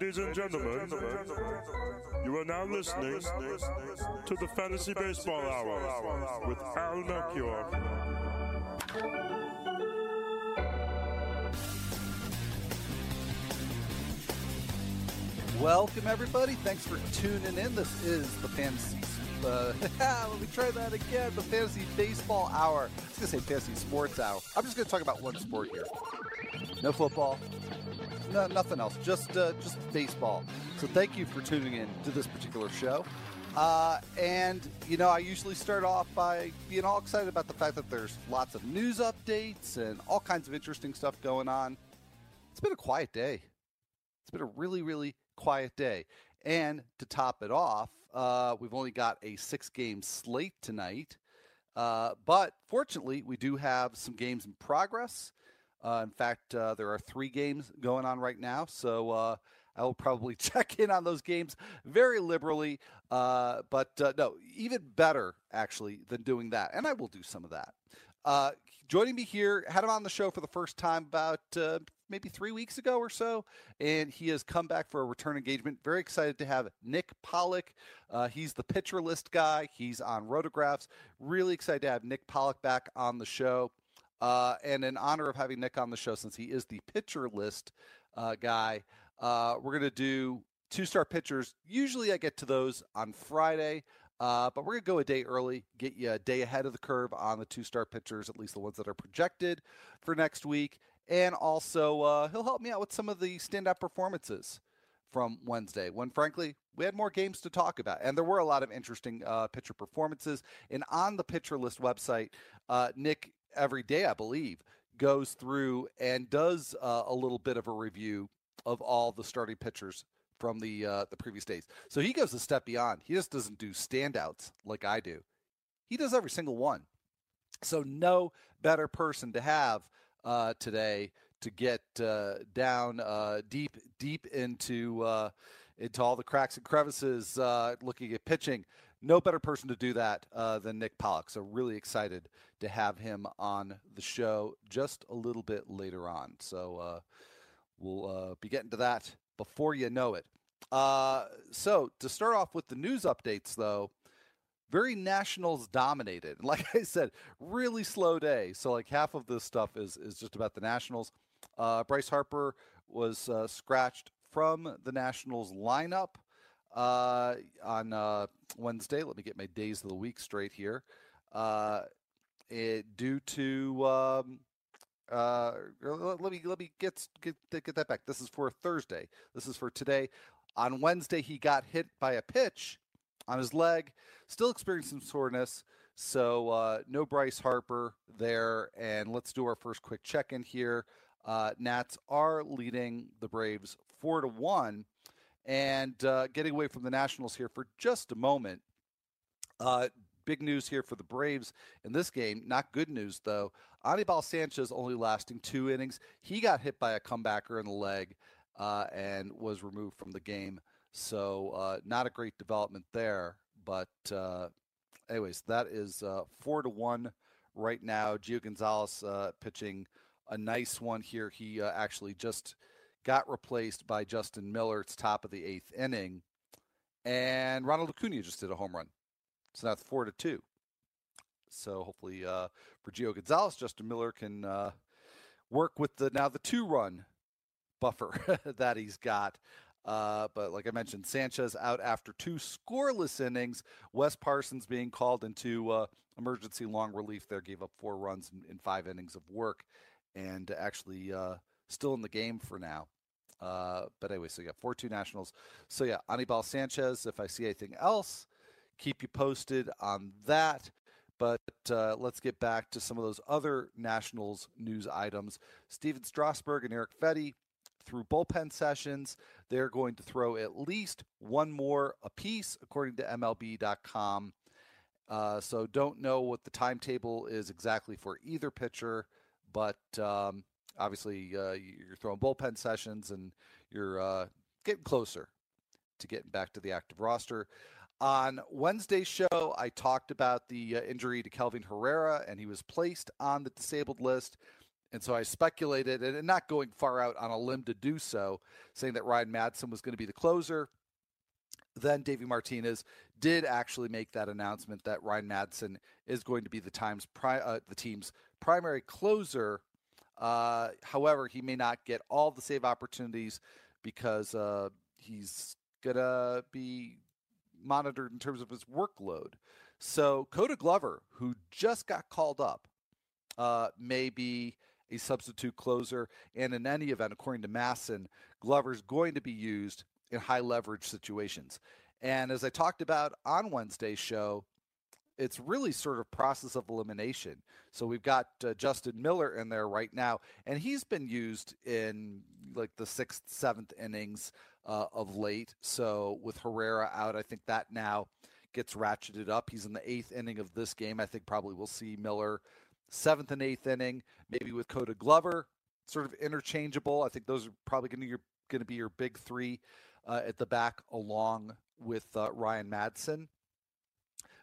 Ladies and gentlemen, you are now listening to the Fantasy Baseball Hour with Al Melchior. Welcome, everybody. Thanks for tuning in. This is the Fantasy. Uh, let me try that again. The Fantasy Baseball Hour. I was going to say Fantasy Sports Hour. I'm just going to talk about one sport here. No football. No, nothing else. Just, uh, just baseball. So thank you for tuning in to this particular show. Uh, and you know, I usually start off by being all excited about the fact that there's lots of news updates and all kinds of interesting stuff going on. It's been a quiet day. It's been a really, really quiet day. And to top it off, uh, we've only got a six game slate tonight. Uh, but fortunately, we do have some games in progress. Uh, in fact, uh, there are three games going on right now. So uh, I will probably check in on those games very liberally. Uh, but no, even better, actually, than doing that. And I will do some of that. joining me here, had him on the show for the first time about maybe three weeks ago or so, and he has come back for a return engagement. Very excited to have Nick Pollack. Uh, he's the pitcher list guy. He's on Rotographs. Really excited to have Nick Pollack back on the show. Uh, and in honor of having Nick on the show, since he is the pitcher list uh, guy, uh, we're going to do two star pitchers. Usually I get to those on Friday. Uh, but we're going to go a day early, get you a day ahead of the curve on the two star pitchers, at least the ones that are projected for next week. And also, uh, he'll help me out with some of the standout performances from Wednesday when, frankly, we had more games to talk about. And there were a lot of interesting uh, pitcher performances. And on the pitcher list website, uh, Nick, every day, I believe, goes through and does uh, a little bit of a review of all the starting pitchers from the uh, the previous days. So he goes a step beyond. He just doesn't do standouts like I do. He does every single one. So no better person to have uh, today to get uh, down uh, deep, deep into uh, into all the cracks and crevices, uh, looking at pitching. No better person to do that than Nick Pollack. So really excited to have him on the show just a little bit later on. So we'll be getting to that before you know it. so to start off with the news updates, though very Nationals dominated. Like I said, really slow day. So like half of this stuff is is just about the Nationals. Uh, Bryce Harper was uh, scratched from the Nationals lineup uh, on uh, Wednesday. Let me get my days of the week straight here. Uh, it, due to um, uh, let me let me get, get get that back. This is for Thursday. This is for today. On Wednesday, he got hit by a pitch on his leg, still experiencing soreness. So uh, no Bryce Harper there. And let's do our first quick check in here. Uh, Nats are leading the Braves four to one, and uh, getting away from the Nationals here for just a moment. Big news here for the Braves in this game. Not good news though. Anibal Sanchez only lasting two innings. He got hit by a comebacker in the leg uh, and was removed from the game. So uh, not a great development there. But uh, anyways, that is uh, four to one right now. Gio Gonzalez uh, pitching a nice one here. He uh, actually just got replaced by Justin Miller. It's top of the eighth inning, and Ronald Acuna just did a home run. So that's four to two. So hopefully uh, for Gio Gonzalez, Justin Miller can uh, work with the now the two run buffer that he's got. Uh, but like I mentioned, Sanchez out after two scoreless innings. Wes Parsons being called into uh, emergency long relief there, gave up four runs in, in five innings of work, and actually uh, still in the game for now. Uh, but anyway, so yeah, four two Nationals. So yeah, Anibal Sanchez. If I see anything else, keep you posted on that. But uh, let's get back to some of those other Nationals news items. Stephen Strasburg and Eric Fedde through bullpen sessions. They're going to throw at least one more apiece, according to MLB.com. Uh, so don't know what the timetable is exactly for either pitcher, but um, obviously uh, you're throwing bullpen sessions and you're uh, getting closer to getting back to the active roster. On Wednesday's show, I talked about the uh, injury to Kelvin Herrera, and he was placed on the disabled list. And so I speculated, and not going far out on a limb to do so, saying that Ryan Madson was going to be the closer. Then Davey Martinez did actually make that announcement that Ryan Madson is going to be the time's pri- uh, the team's primary closer. Uh, however, he may not get all the save opportunities because uh, he's gonna be monitored in terms of his workload. So Koda Glover, who just got called up, uh, may be a substitute closer. And in any event, according to MASN, Glover's going to be used in high leverage situations. And as I talked about on Wednesday's show, it's really sort of process of elimination. So we've got uh, Justin Miller in there right now, and he's been used in like the sixth, seventh innings uh, of late. So with Herrera out, I think that now gets ratcheted up. He's in the eighth inning of this game. I think probably we'll see Miller seventh and eighth inning, maybe with Koda Glover, sort of interchangeable. I think those are probably going to going to be your big three uh, at the back, along with uh, Ryan Madson.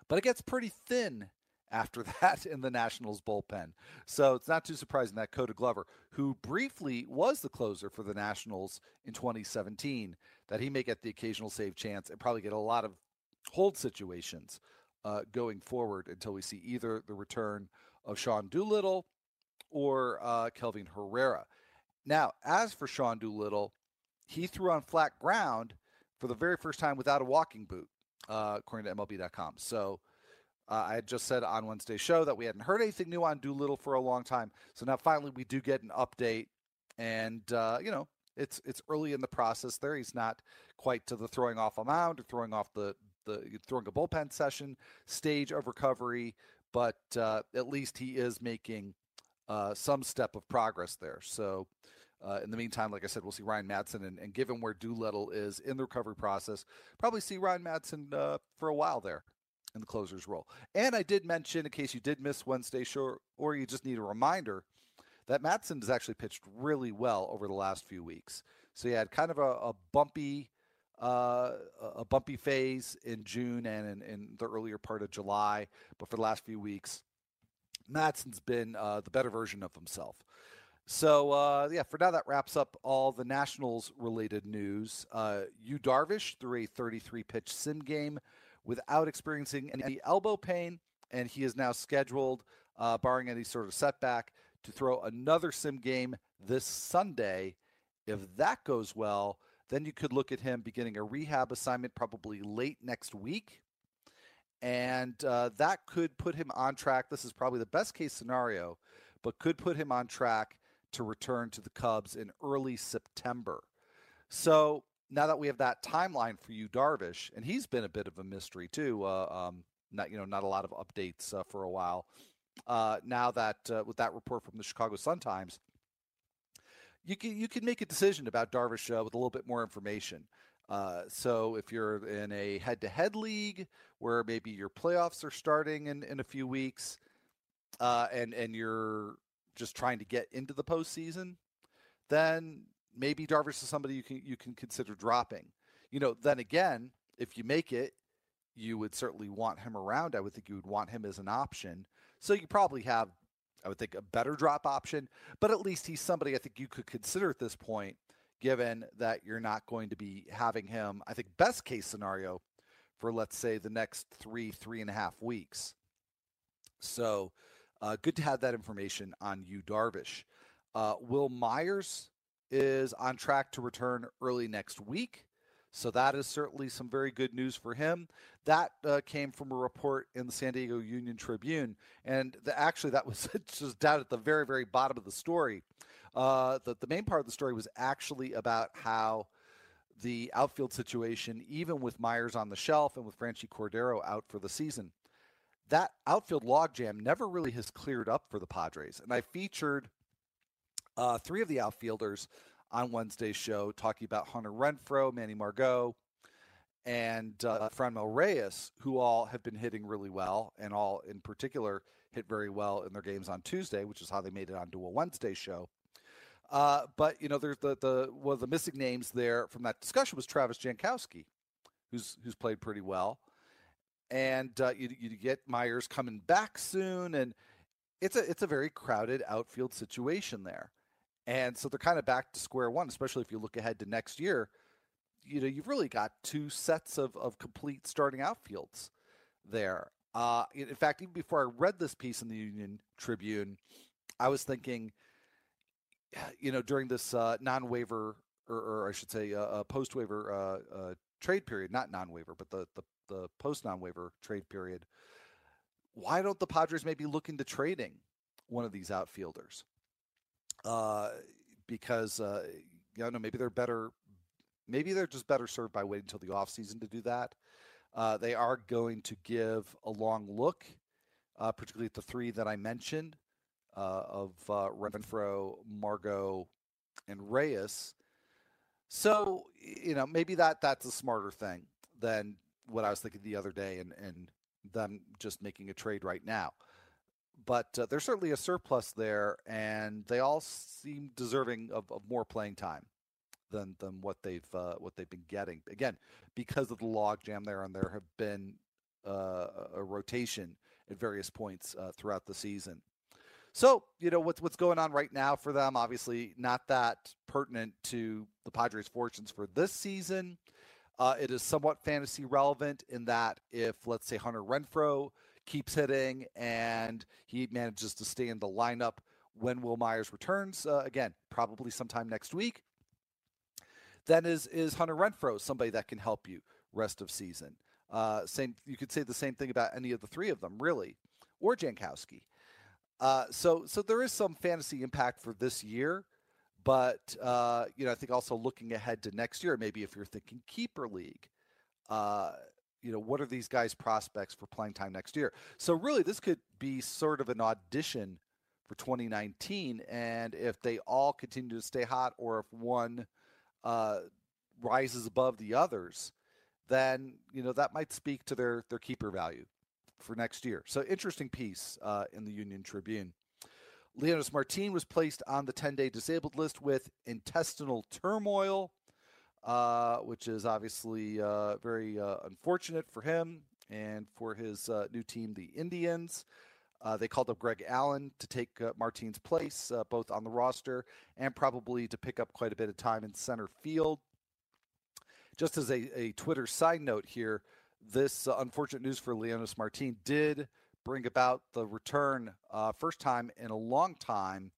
But it gets pretty thin after that in the Nationals bullpen. So it's not too surprising that Koda Glover, who briefly was the closer for the Nationals in 2017, that he may get the occasional save chance and probably get a lot of hold situations uh, going forward until we see either the return of Sean Doolittle or uh, Kelvin Herrera. Now, as for Sean Doolittle, he threw on flat ground for the very first time without a walking boot, uh, according to MLB.com. So uh, I had just said on Wednesday's show that we hadn't heard anything new on Doolittle for a long time. So now finally we do get an update, and uh, you know it's it's early in the process. There, he's not quite to the throwing off a mound or throwing off the the throwing a bullpen session stage of recovery, but uh, at least he is making uh, some step of progress there. So. Uh, in the meantime, like I said, we'll see Ryan Madson, and, and given where Doolittle is in the recovery process, probably see Ryan Madson uh, for a while there in the closer's role. And I did mention, in case you did miss Wednesday show or you just need a reminder, that Madson has actually pitched really well over the last few weeks. So he had kind of a, a bumpy uh, a bumpy phase in June and in, in, the earlier part of July, but for the last few weeks, Madson's been uh, the better version of himself. So uh, yeah, for now that wraps up all the Nationals related news. Uh, Yu Darvish threw a 33 pitch sim game without experiencing any elbow pain, and he is now scheduled, uh, barring any sort of setback, to throw another sim game this Sunday. If that goes well, then you could look at him beginning a rehab assignment probably late next week. And uh, that could put him on track. This is probably the best case scenario, but could put him on track to return to the Cubs in early September. So now that we have that timeline for you, Darvish, and he's been a bit of a mystery too. Uh, um, not you know not a lot of updates uh, for a while. Uh, now that uh, with that report from the Chicago Sun Times, you can you can make a decision about Darvish uh, with a little bit more information. Uh, so if you're in a head-to-head league where maybe your playoffs are starting in, in a few weeks, and and you're just trying to get into the postseason, then maybe Darvish is somebody you can you can consider dropping. You know, then again, if you make it, you would certainly want him around. I would think you would want him as an option. So you probably have, I would think, a better drop option. But at least he's somebody I think you could consider at this point, given that you're not going to be having him. I think best case scenario for let's say the next three three and a half weeks. So uh, good to have that information on you, Darvish. Uh, Wil Myers is on track to return early next week. So that is certainly some very good news for him. That uh, came from a report in the San Diego Union Tribune, and the, actually that was just down at the very very bottom of the story. Uh, the the main part of the story was actually about how the outfield situation, even with Myers on the shelf and with Franchy Cordero out for the season, that outfield logjam never really has cleared up for the Padres. And I featured uh, three of the outfielders on Wednesday's show, talking about Hunter Renfroe, Manny Margot, and uh, Franmil Reyes, who all have been hitting really well, and all in particular hit very well in their games on Tuesday, which is how they made it onto a Wednesday show. Uh, but you know, there's the the one of the missing names there from that discussion was Travis Jankowski, who's who's played pretty well, and uh, you you get Myers coming back soon, and it's a it's a very crowded outfield situation there, and so they're kind of back to square one, especially if you look ahead to next year. You know, you've really got two sets of of complete starting outfields there. Uh, in fact, even before I read this piece in the Union Tribune, I was thinking you know, during this uh, non-waiver, or, or, I should say, uh, uh post-waiver uh, uh, trade period, not non-waiver, but the the, the post non-waiver trade period, why don't the Padres maybe look into trading one of these outfielders? Uh, because uh, you know, maybe they're better. Maybe they're just better served by waiting until the offseason to do that. Uh, they are going to give a long look, uh, particularly at the three that I mentioned uh, of uh, Renfroe, Margot, and Reyes. So you know maybe that that's a smarter thing than what I was thinking the other day, and and them just making a trade right now. But uh, there's certainly a surplus there, and they all seem deserving of, of more playing time than than what they've uh, what they've been getting. Again, because of the logjam there, and there have been uh, a rotation at various points uh, throughout the season. So, you know, what's what's going on right now for them, obviously not that pertinent to the Padres' fortunes for this season. Uh, it is somewhat fantasy relevant in that if, let's say, Hunter Renfroe keeps hitting and he manages to stay in the lineup when Wil Myers returns, uh, again, probably sometime next week, then is is Hunter Renfroe somebody that can help you rest of season. Uh, same, you could say the same thing about any of the three of them, really, or Jankowski. Uh, so so there is some fantasy impact for this year, but uh, you know I think also looking ahead to next year, maybe if you're thinking keeper league, uh, you know what are these guys' prospects for playing time next year? So really, this could be sort of an audition for 2019, and if they all continue to stay hot, or if one uh, rises above the others, then you know that might speak to their their keeper value for next year. So interesting piece uh, in the Union Tribune. Leonys Martin was placed on the 10 day disabled list with intestinal turmoil, uh, which is obviously uh, very uh, unfortunate for him and for his uh, new team, the Indians. Uh, they called up Greg Allen to take Martin's place, both on the roster and probably to pick up quite a bit of time in center field. Just as a, a Twitter side note here, this uh, unfortunate news for Leonys Martin did bring about the return, uh, first time in a long time,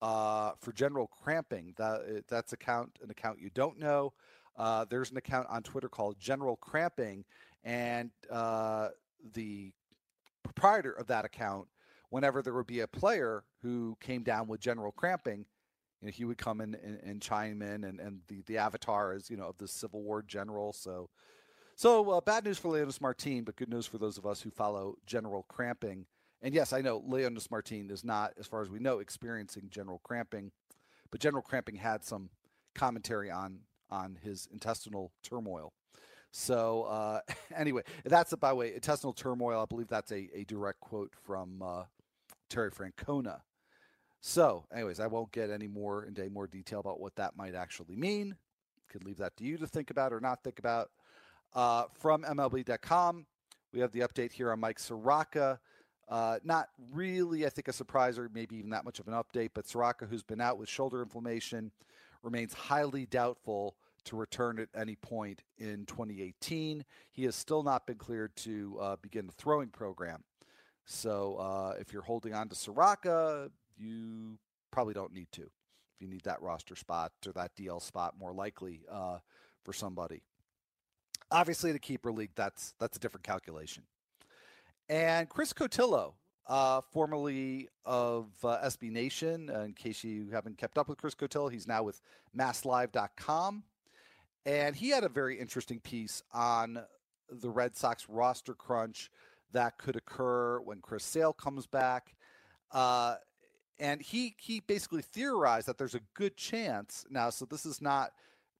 uh, for general cramping. That that's account an account you don't know. Uh, there's an account on Twitter called General Cramping, and uh, the proprietor of that account, whenever there would be a player who came down with general cramping, you know, he would come in and, and chime in, and, and the, the avatar is, you know, of the Civil War general. So so uh, bad news for Leonys Martin, but good news for those of us who follow general cramping. And yes, I know Leonys Martin is not, as far as we know, experiencing general cramping, but general cramping had some commentary on on his intestinal turmoil. So uh, anyway, that's by the way intestinal turmoil. I believe that's a, a direct quote from uh, Terry Francona. So, anyways, I won't get any more into more detail about what that might actually mean. Could leave that to you to think about or not think about. Uh, from MLB.com, we have the update here on Mike Soroka. Uh, not really, I think, a surprise or maybe even that much of an update, but Soroka, who's been out with shoulder inflammation, remains highly doubtful to return at any point in 2018. He has still not been cleared to uh, begin the throwing program. So uh, if you're holding on to Soroka, you probably don't need to. If you need that roster spot or that DL spot, more likely uh, for somebody. Obviously, the keeper league, that's that's a different calculation. And Chris Cotillo, uh, formerly of uh, SB Nation, uh, in case you haven't kept up with Chris Cotillo, he's now with MassLive.com. And he had a very interesting piece on the Red Sox roster crunch that could occur when Chris Sale comes back. Uh, and he he basically theorized that there's a good chance now. So this is not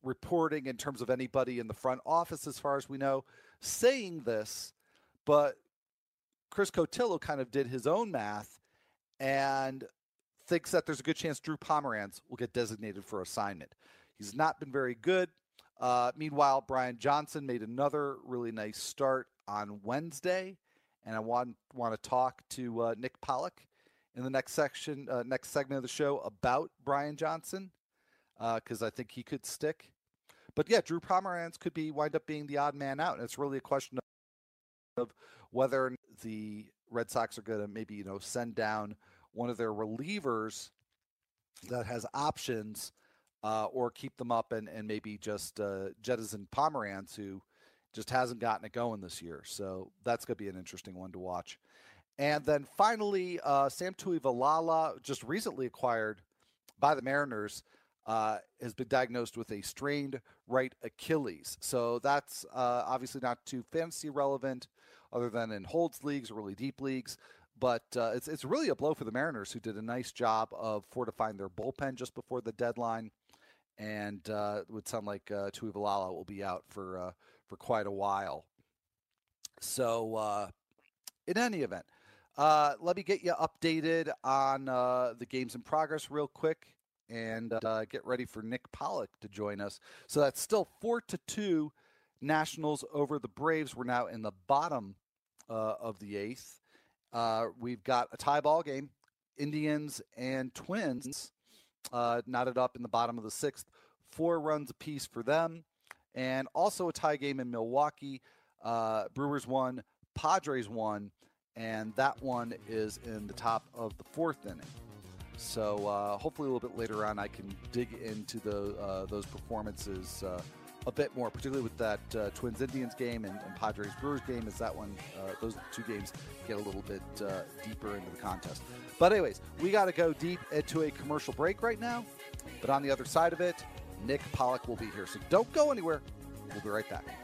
reporting in terms of anybody in the front office, as far as we know, saying this, but Chris Cotillo kind of did his own math and thinks that there's a good chance Drew Pomeranz will get designated for assignment. He's not been very good. Uh, meanwhile, Brian Johnson made another really nice start on Wednesday, and I want want to talk to uh, Nick Pollack in the next section, uh, next segment of the show about Brian Johnson because uh, I think he could stick. But yeah, Drew Pomeranz could be wind up being the odd man out, and it's really a question of whether the Red Sox are going to maybe you know send down one of their relievers that has options, uh, or keep them up and and maybe just uh, jettison Pomeranz, who just hasn't gotten it going this year. So that's going to be an interesting one to watch. And then finally, uh, Sam Tuivailala, just recently acquired by the Mariners, uh, has been diagnosed with a strained right Achilles. So that's uh, obviously not too fantasy relevant, other than in holds leagues or really deep leagues. But uh, it's it's really a blow for the Mariners, who did a nice job of fortifying their bullpen just before the deadline, and uh, it would sound like uh, Tuivailala will be out for uh, for quite a while. So, in any event, let me get you updated on the games in progress real quick and uh, get ready for Nick Pollack to join us. So that's still four to two Nationals over the Braves. We're now in the bottom uh, of the eighth. Uh, we've got a tie ball game, Indians and Twins uh, knotted up in the bottom of the sixth, four runs apiece for them, and also a tie game in Milwaukee. Uh, Brewers one, Padres one, and that one is in the top of the fourth inning. So uh, hopefully a little bit later on, I can dig into the uh, those performances uh, a bit more, particularly with that uh, Twins Indians game and, and, Padres Brewers game. As that one, uh, those two games get a little bit uh, deeper into the contest. But anyways, we got to go deep into a commercial break right now. But on the other side of it, Nick Pollack will be here. So don't go anywhere. We'll be right back.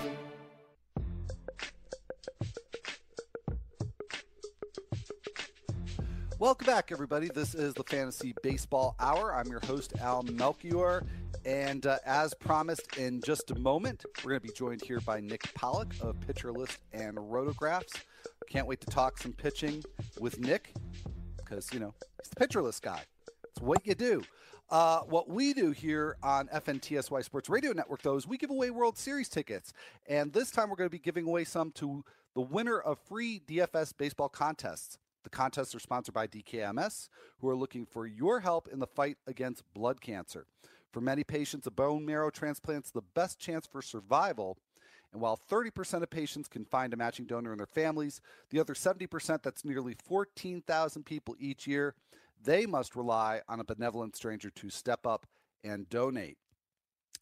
Welcome back, everybody. This is the Fantasy Baseball Hour. I'm your host, Al Melchior. And uh, as promised, in just a moment, we're going to be joined here by Nick Pollack of Pitcher List and Rotographs. Can't wait to talk some pitching with Nick because, you know, he's the Pitcher List guy. It's what you do. Uh, what we do here on FNTSY Sports Radio Network, though, is we give away World Series tickets. And this time we're going to be giving away some to the winner of free DFS baseball contests. The contests are sponsored by DKMS, who are looking for your help in the fight against blood cancer. For many patients, a bone marrow transplant is the best chance for survival. And while 30% of patients can find a matching donor in their families, the other 70%, that's nearly 14,000 people each year, they must rely on a benevolent stranger to step up and donate.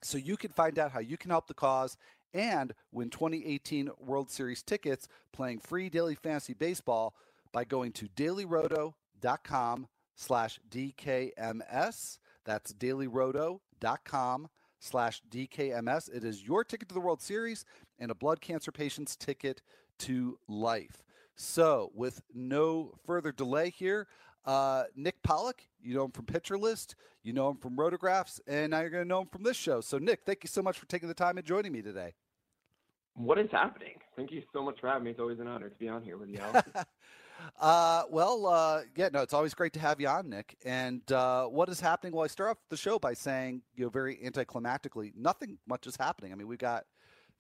So you can find out how you can help the cause and win 2018 World Series tickets playing free daily fantasy baseball by going to dailyroto.com slash DKMS. That's dailyroto.com slash DKMS. It is your ticket to the World Series and a blood cancer patient's ticket to life. So, with no further delay here, uh, Nick Pollack, you know him from Pitcher List, you know him from Rotographs, and now you're going to know him from this show. So, Nick, thank you so much for taking the time and joining me today. What is happening? Thank you so much for having me. It's always an honor to be on here with you. Uh, well, uh, yeah, no, it's always great to have you on, Nick. And uh, what is happening? Well, I start off the show by saying, you know, very anticlimactically, nothing much is happening. I mean, we've got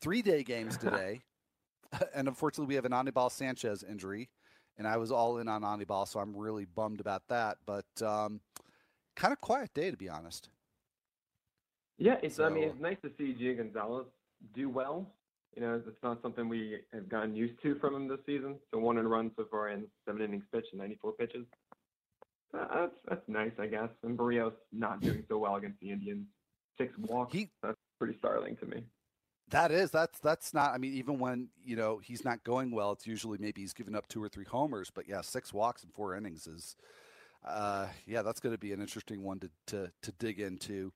three day games today, and unfortunately, we have an Anibal Sanchez injury, and I was all in on Anibal, so I'm really bummed about that. But um, kind of quiet day, to be honest. Yeah, it's. So, I mean, it's nice to see Gio Gonzalez do well. You know, it's not something we have gotten used to from him this season. So one and run so far in seven innings pitched and 94 pitches. Uh, that's that's nice, I guess. And Berrios not doing so well against the Indians. Six walks. He- that's pretty startling to me. That is that's that's not. I mean, even when you know he's not going well, it's usually maybe he's given up two or three homers. But yeah, six walks and four innings is, uh, yeah, that's going to be an interesting one to to to dig into.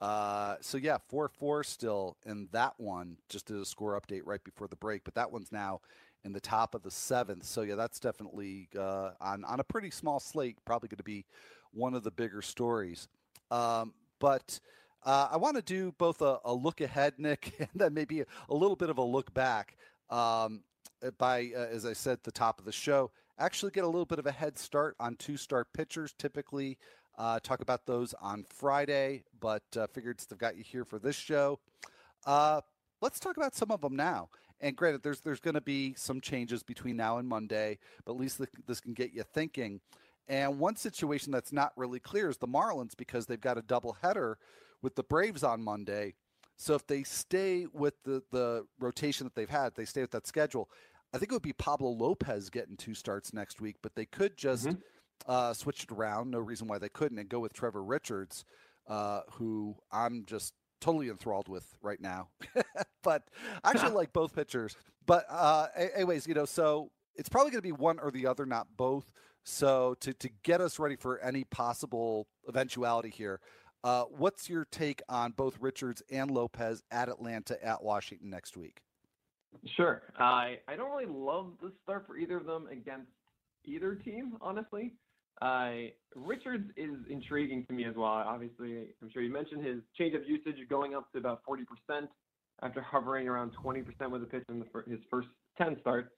Uh, so yeah, four four still in that one. Just did a score update right before the break, but that one's now in the top of the seventh. So yeah, that's definitely uh, on on a pretty small slate. Probably going to be one of the bigger stories. Um, but uh, I want to do both a, a, look ahead, Nick, and then maybe a, a little bit of a look back. Um, by uh, as I said, at the top of the show, actually get a little bit of a head start on two star pitchers. Typically, uh, talk about those on Friday, but uh, figured they've got you here for this show. Uh, let's talk about some of them now. And granted, there's there's going to be some changes between now and Monday, but at least this can get you thinking. And one situation that's not really clear is the Marlins because they've got a double header with the Braves on Monday. So if they stay with the the rotation that they've had, they stay with that schedule. I think it would be Pablo Lopez getting two starts next week, but they could just mm-hmm. Uh, switch it around. No reason why they couldn't, and go with Trevor Richards, uh, who I'm just totally enthralled with right now. but I actually like both pitchers. But uh, anyways, you know, so it's probably going to be one or the other, not both. So to to get us ready for any possible eventuality here, uh, what's your take on both Richards and Lopez at Atlanta at Washington next week? Sure. I I don't really love the start for either of them against either team, honestly. Uh, Richards is intriguing to me as well. Obviously, I'm sure you mentioned his change of usage going up to about 40% after hovering around 20% with a pitch in the, his first 10 starts.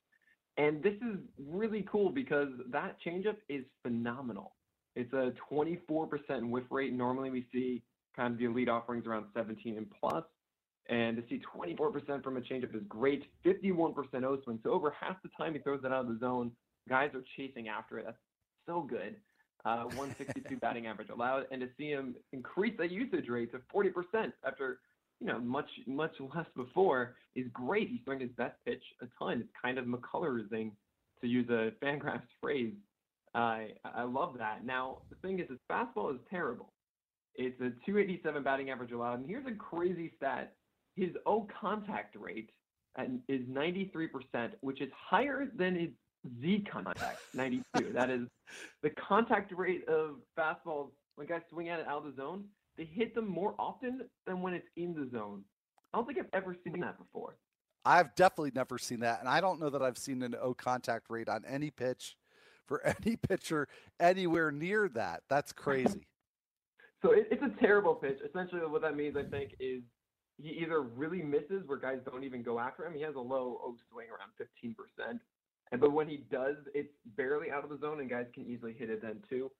And this is really cool because that changeup is phenomenal. It's a 24% whiff rate. Normally we see kind of the elite offerings around 17 and plus. And to see 24% from a changeup is great. 51% O swing. So over half the time he throws it out of the zone, guys are chasing after it. That's so good. Uh, 162 batting average allowed, and to see him increase that usage rate to 40% after you know much much less before is great. He's throwing his best pitch a ton. It's kind of McCullerizing, to use a Fangraphs phrase. I I love that. Now the thing is, his fastball is terrible. It's a 287 batting average allowed, and here's a crazy stat: his O contact rate is 93%, which is higher than his Z contact 92. that is the contact rate of fastballs when guys swing at it out of the zone. They hit them more often than when it's in the zone. I don't think I've ever seen that before. I've definitely never seen that, and I don't know that I've seen an O contact rate on any pitch for any pitcher anywhere near that. That's crazy. so it, it's a terrible pitch. Essentially, what that means, I think, is he either really misses where guys don't even go after him. He has a low O swing around 15%. And but when he does, it's barely out of the zone, and guys can easily hit it then too.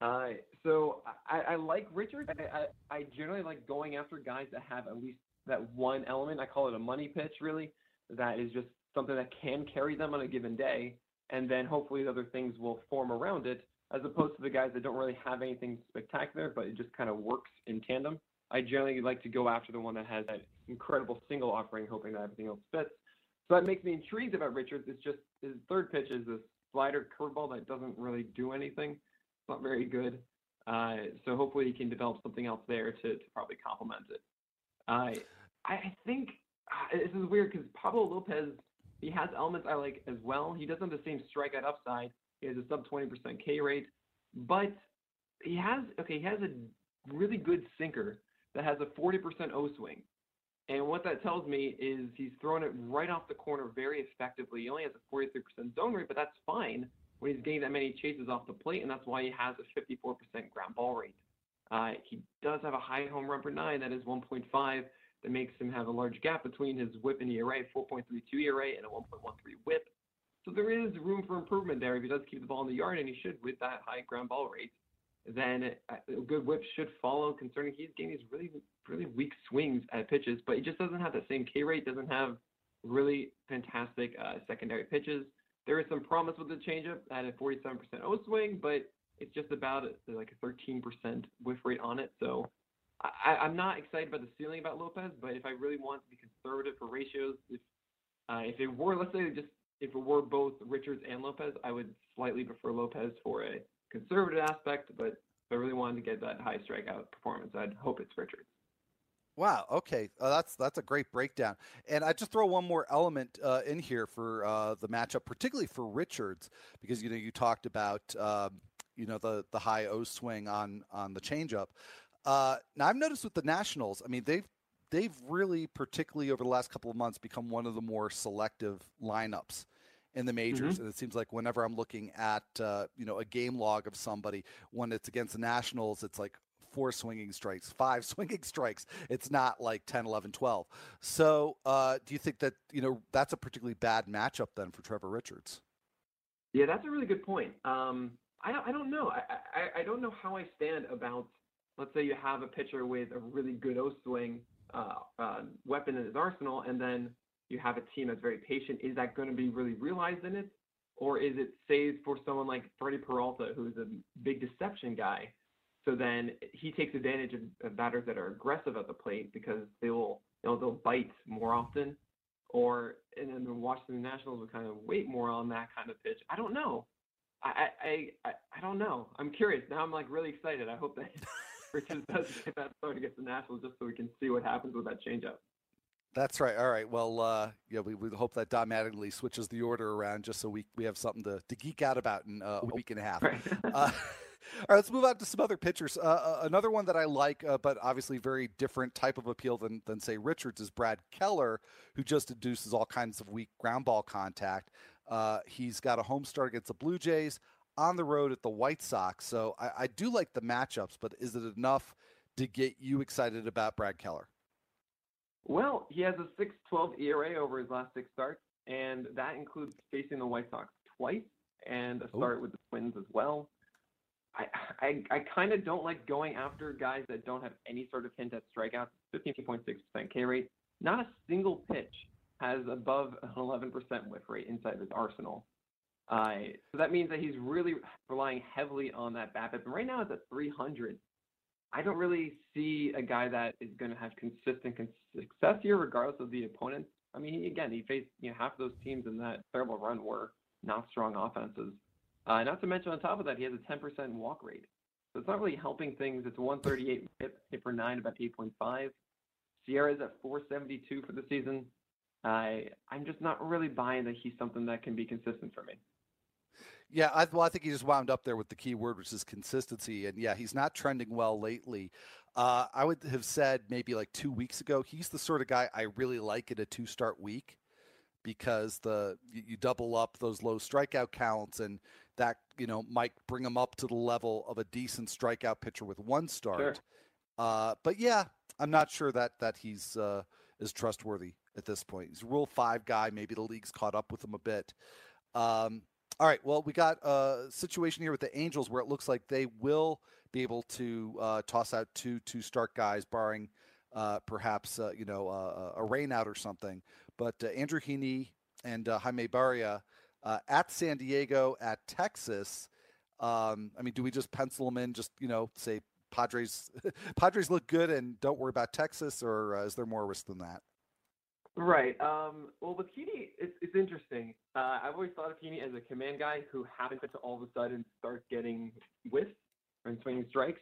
Uh, so I, I like Richard. I, I, I generally like going after guys that have at least that one element. I call it a money pitch, really. That is just something that can carry them on a given day and then hopefully the other things will form around it, as opposed to the guys that don't really have anything spectacular, but it just kind of works in tandem. I generally like to go after the one that has that incredible single offering, hoping that everything else fits. So that makes me intrigued about Richards. It's just his third pitch is a slider curveball that doesn't really do anything. It's not very good. Uh, so hopefully he can develop something else there to, to probably complement it. Uh, I think uh, this is weird because Pablo Lopez he has elements I like as well. He doesn't have the same strikeout upside. He has a sub 20% K rate, but he has okay. He has a really good sinker that has a 40% O swing. And what that tells me is he's throwing it right off the corner very effectively. He only has a 43% zone rate, but that's fine when he's getting that many chases off the plate, and that's why he has a 54% ground ball rate. Uh, he does have a high home run per nine, that is 1.5 that makes him have a large gap between his whip and ERA, 4.32 ERA and a 1.13 whip. So there is room for improvement there if he does keep the ball in the yard, and he should with that high ground ball rate. Then a good whip should follow. Concerning he's getting these really really weak swings at pitches, but he just doesn't have the same K rate. Doesn't have really fantastic uh, secondary pitches. There is some promise with the changeup at a 47% O swing, but it's just about like a 13% whiff rate on it. So I, I'm not excited about the ceiling about Lopez, but if I really want to be conservative for ratios, if uh, if it were, let's say, just if it were both Richards and Lopez, I would slightly prefer Lopez for a conservative aspect. But I really wanted to get that high strikeout performance, I'd hope it's Richards. Wow. Okay, uh, that's that's a great breakdown. And I just throw one more element uh, in here for uh, the matchup, particularly for Richards, because you know you talked about um, you know the the high O swing on on the changeup. Uh, now I've noticed with the Nationals, I mean they've they've really, particularly over the last couple of months, become one of the more selective lineups in the majors. Mm-hmm. And it seems like whenever I'm looking at uh, you know a game log of somebody, when it's against the Nationals, it's like four swinging strikes, five swinging strikes. It's not like 10, 11, 12. So uh, do you think that you know that's a particularly bad matchup then for Trevor Richards? Yeah, that's a really good point. Um, I, I don't know. I, I, I don't know how I stand about let's say you have a pitcher with a really good O swing uh, uh, weapon in his arsenal, and then you have a team that's very patient. Is that going to be really realized in it, or is it saved for someone like Freddy Peralta, who's a big deception guy? So then he takes advantage of, of batters that are aggressive at the plate because they will, you know, they'll bite more often. Or and then the Washington Nationals would kind of wait more on that kind of pitch. I don't know. I I I, I don't know. I'm curious now. I'm like really excited. I hope that Richards does get that start against the Nationals just so we can see what happens with that changeup. That's right. All right. Well, uh, yeah, we, we hope that Don Mattingly switches the order around just so we, we have something to, to geek out about in uh, a week and a half. Right. uh, all right, let's move on to some other pitchers. Uh, uh, another one that I like, uh, but obviously very different type of appeal than, than say Richards, is Brad Keller, who just induces all kinds of weak ground ball contact. he's got a home start against the Blue Jays, on the road at the White Sox. So I, I do like the matchups, but is it enough to get you excited about Brad Keller? Well, he has a 6.12 ERA over his last six starts, and that includes facing the White Sox twice and a start Ooh. with the Twins as well. I I, I kind of don't like going after guys that don't have any sort of hint at strikeouts. 15.6% K rate. Not a single pitch has above an 11% whiff rate inside his arsenal. Uh, so that means that he's really relying heavily on that BABIP. And right now it's at 300. I don't really see a guy that is going to have consistent success here, regardless of the opponent. I mean, he, again, he faced you know half of those teams in that terrible run were not strong offenses. Uh, not to mention, on top of that, he has a 10% walk rate. So it's not really helping things. It's 138 hit, hit for nine, about 8.5. SIERA is at 472 for the season. I I'm just not really buying that he's something that can be consistent for me. Yeah, I, well, I think he just wound up there with the key word, which is consistency. And yeah, he's not trending well lately. Uh, I would have said maybe like two weeks ago, he's the sort of guy I really like in a two start week because the you, you double up those low strikeout counts and that you know might bring him up to the level of a decent strikeout pitcher with one start. Sure. Uh, but yeah, I'm not sure that that he's uh, is trustworthy at this point. He's a Rule Five guy. Maybe the league's caught up with him a bit. Um, all right. Well, we got a situation here with the Angels where it looks like they will be able to uh, toss out two two start guys, barring uh, perhaps uh, you know uh, a rainout or something. But uh, Andrew Heaney and uh, Jaime Barria at San Diego, at Texas. Um, I mean, do we just pencil them in? Just you know, say Padres Padres look good and don't worry about Texas, or is there more risk than that? Right. Um, well, with Heaney, it's, it's interesting. Uh, I've always thought of Heaney as a command guy who happened to all of a sudden start getting whiffs and swinging strikes.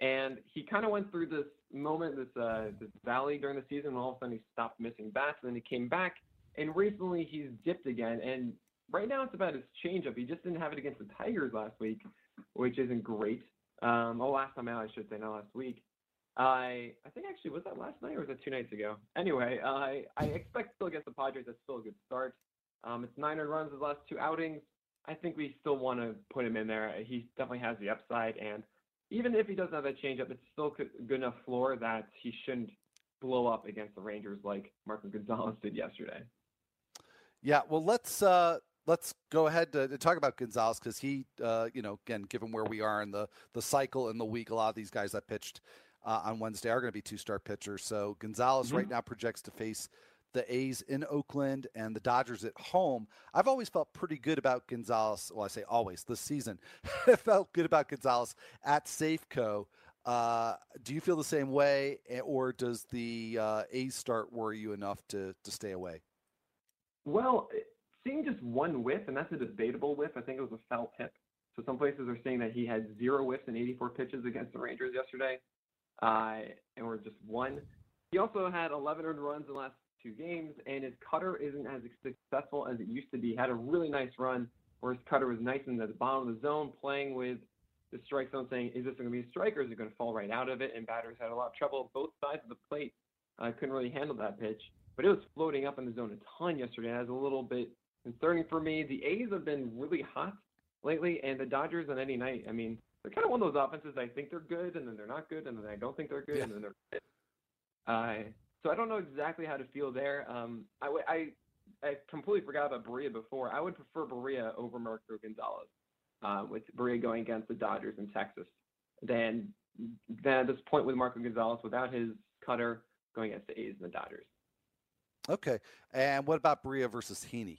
And he kind of went through this moment, this uh, this valley during the season, when all of a sudden he stopped missing bats, and then he came back. And recently he's dipped again. And right now it's about his changeup. He just didn't have it against the Tigers last week, which isn't great. Um, oh, last time out, I should say, not last week. I I think actually was that last night or was that two nights ago? Anyway, I I expect still against the Padres that's still a good start. Um, it's 900 runs his last two outings. I think we still want to put him in there. He definitely has the upside, and even if he doesn't have that changeup, it's still good enough floor that he shouldn't blow up against the Rangers like Marco Gonzalez did yesterday. Yeah, well, let's uh, let's go ahead to, to talk about Gonzalez because he, uh, you know, again, given where we are in the the cycle in the week, a lot of these guys that pitched uh, on Wednesday are going to be two star pitchers. So Gonzalez mm-hmm. right now projects to face the A's in Oakland and the Dodgers at home. I've always felt pretty good about Gonzalez. Well, I say always this season. I felt good about Gonzalez at Safeco. Uh, do you feel the same way, eh, or does the uh, A's start worry you enough to to stay away? Well, seeing just one whiff, and that's a debatable whiff. I think it was a foul tip. So some places are saying that he had zero whiffs in 84 pitches against the Rangers yesterday, and we're just one. He also had 11 earned runs in the last two games, and his cutter isn't as successful as it used to be. He had a really nice run where his cutter was nice in the bottom of the zone, playing with the strike zone, saying, "Is this going to be a strike or is it going to fall right out of it?" And batters had a lot of trouble both sides of the plate. Uh, couldn't really handle that pitch, but it was floating up in the zone a ton yesterday. It was a little bit concerning for me. The A's have been really hot lately, and the Dodgers on any night. I mean, they're kind of one of those offenses. I think they're good, and then they're not good, and then I don't think they're good, yeah. and then they're good. Uh, so I don't know exactly how to feel there. Um, I, I, I completely forgot about Barria before. I would prefer Barria over Marco Gonzales, uh, with Barria going against the Dodgers in Texas, than than at this point with Marco Gonzales without his cutter going against the A's and the Dodgers. Okay, and what about Barria versus Heaney?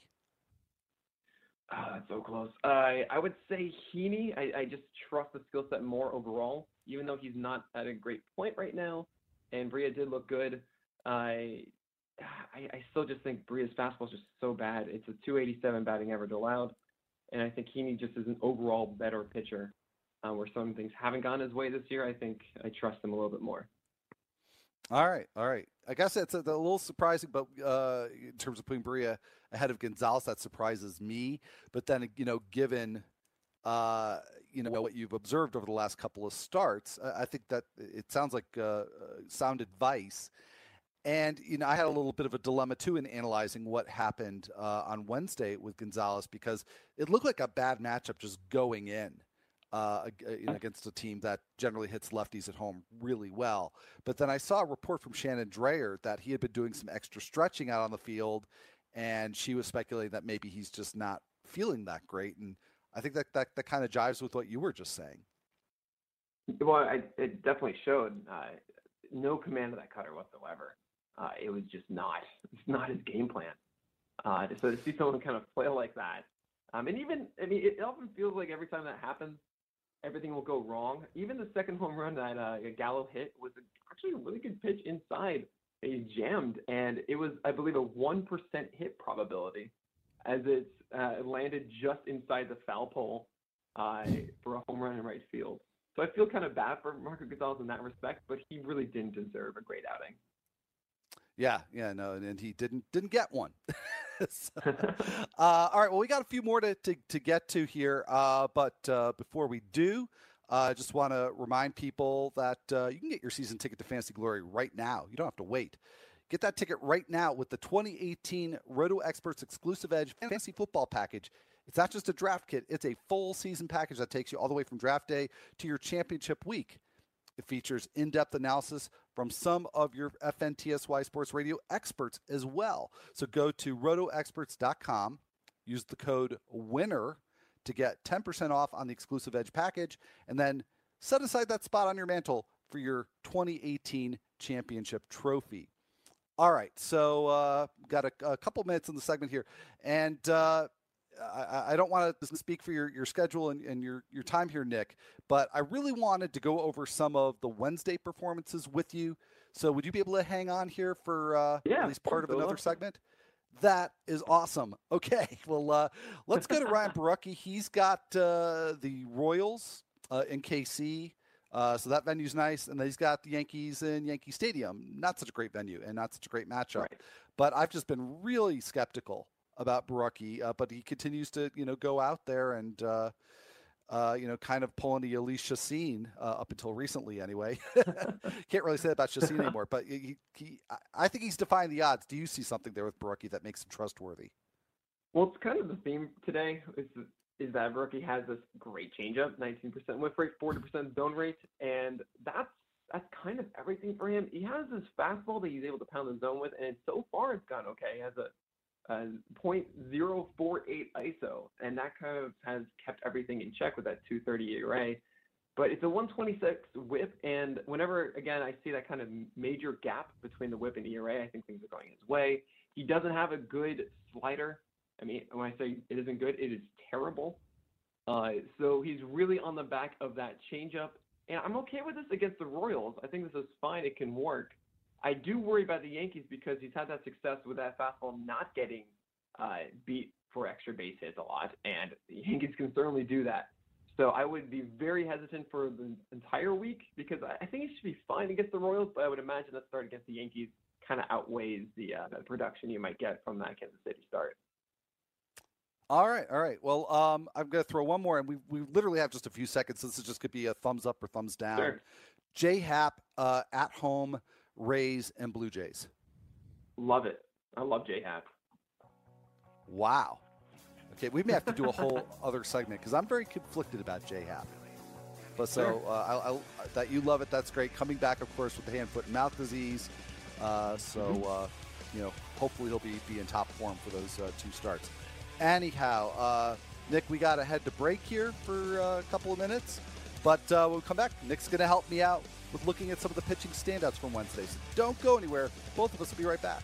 Oh, that's so close. Uh, I would say Heaney. I, I just trust the skill set more overall, even though he's not at a great point right now. And Barria did look good. I, I, I still just think Barria's fastball is just so bad. It's a 287 batting average allowed, and I think Heaney just is an overall better pitcher. Uh, where some things haven't gone his way this year, I think I trust him a little bit more. All right, all right. I guess that's a, a little surprising, but uh, in terms of putting Barria ahead of Gonzales, that surprises me. But then, you know, given uh, you know what you've observed over the last couple of starts, I, think that it sounds like uh, uh sound advice. And you know, I had a little bit of a dilemma too in analyzing what happened uh, on Wednesday with Gonzales because it looked like a bad matchup just going in. Uh, know, against a team that generally hits lefties at home really well. But then I saw a report from Shannon Drayer that he had been doing some extra stretching out on the field, and she was speculating that maybe he's just not feeling that great. And I think that that, that kind of jives with what you were just saying. Well, I, it definitely showed uh, no command of that cutter whatsoever uh, it was just not it's not his game plan. Uh, so to see someone kind of flail like that, um, and even I mean, it often feels like every time that happens, everything will go wrong. Even the second home run that uh, Gallo hit was actually a really good pitch inside. He jammed, and it was I believe a one percent hit probability, as it uh, landed just inside the foul pole uh, for a home run in right field. So I feel kind of bad for Marco Gonzales in that respect, but he really didn't deserve a great outing. Yeah, yeah, no, and, he didn't didn't get one. so, uh, all right, well, we got a few more to to, to get to here, uh, but uh, before we do, uh, just want to remind people that uh, you can get your season ticket to Fantasy Glory right now. You don't have to wait. Get that ticket right now with the 2018 Roto Experts Exclusive Edge Fantasy Football Package. It's not just a draft kit; it's a full season package that takes you all the way from draft day to your championship week. It features in depth analysis from some of your FNTSY Sports Radio experts as well. So go to rotoexperts.com, use the code WINNER to get 10% off on the exclusive Edge package, and then set aside that spot on your mantle for your 2018 championship trophy. All right, so uh, got a, a, couple minutes in the segment here, and uh, I, I, don't want to speak for your, your schedule and, and your, your time here, Nick, but I really wanted to go over some of the Wednesday performances with you. So would you be able to hang on here for uh, yeah, at least part of another segment? That is awesome. Okay, well, uh, let's go to Ryan Borucki. He's got uh, the Royals uh, in KC. Uh, so that venue's nice, and then he's got the Yankees in Yankee Stadium. Not such a great venue, and not such a great matchup. Right. But I've just been really skeptical about Borucki, uh, but he continues to you know go out there and uh, you know kind of pulling the Alicia Chacin uh, up until recently anyway. Can't really say that about Chacin anymore, but he, he I think he's defying the odds. Do you see something there with Borucki that makes him trustworthy? Well, it's kind of the theme today. Is is that Borucki has this great changeup, 19% whiff rate, 40% zone rate, and that's that's kind of everything for him. He has this fastball that he's able to pound the zone with, and so far it's gone okay. He has a uh, 0.048 ISO, and that kind of has kept everything in check with that 230 ERA. But it's a 126 whip, and whenever, again, I see that kind of major gap between the whip and ERA, I think things are going his way. He doesn't have a good slider. I mean, when I say it isn't good, it is terrible. Uh, so he's really on the back of that changeup And I'm okay with this against the Royals. I think this is fine. It can work. I do worry about the Yankees because he's had that success with that fastball not getting uh, beat for extra base hits a lot, and the Yankees can certainly do that. So I would be very hesitant for the entire week because I think he should be fine against the Royals, but I would imagine that start against the Yankees kind of outweighs the, uh, the production you might get from that Kansas City start. All right, all right. Well, um, I'm going to throw one more, and we we literally have just a few seconds. This is just going to be a thumbs up or thumbs down. Sure. J Happ uh, at home, Rays and Blue Jays. Love it. I love J Happ. Wow. Okay, we may have to do a whole other segment because I'm very conflicted about J Happ. But so uh, I, I, that you love it, that's great. Coming back, of course, with the hand, foot, and mouth disease. Uh, so Mm-hmm. uh, you know, hopefully he'll be be in top form for those uh, two starts. Anyhow, uh, Nick, we got to head to break here for uh, a couple of minutes, but uh, when we come back, Nick's going to help me out with looking at some of the pitching standouts from Wednesday. So don't go anywhere. Both of us will be right back.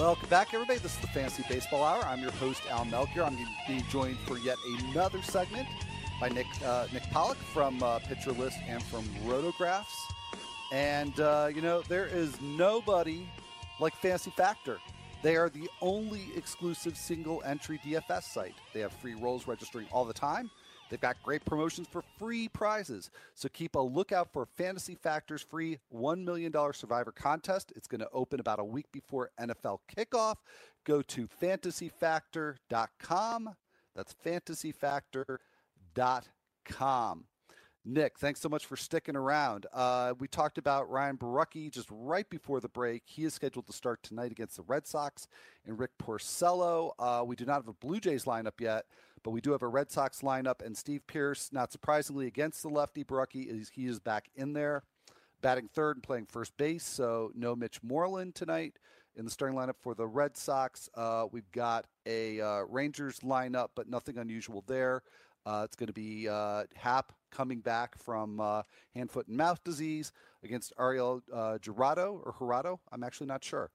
Welcome back, everybody. This is the Fantasy Baseball Hour. I'm your host, Al Melchior. I'm being joined for yet another segment by Nick uh, Nick Pollack from uh, Pitcher List and from Rotographs. And uh, you know, there is nobody like Fantasy Factor. They are the only exclusive single entry DFS site. They have free rolls registering all the time. They've got great promotions for free prizes. So keep a lookout for Fantasy Factor's free $1 million Survivor contest. It's going to open about a week before NFL kickoff. Go to fantasyfactor.com. That's fantasyfactor.com. Nick, thanks so much for sticking around. Uh, we talked about Ryan Borucki just right before the break. He is scheduled to start tonight against the Red Sox and Rick Porcello. Uh, we do not have a Blue Jays lineup yet, but we do have a Red Sox lineup, and Steve Pearce, not surprisingly, against the lefty Barucki, is he is back in there, batting third and playing first base. So no Mitch Moreland tonight in the starting lineup for the Red Sox. Uh, we've got a uh, Rangers lineup, but nothing unusual there. Uh, it's going to be uh, Happ coming back from uh, hand, foot, and mouth disease against Ariel uh, Gerardo or Gerardo. I'm actually not sure.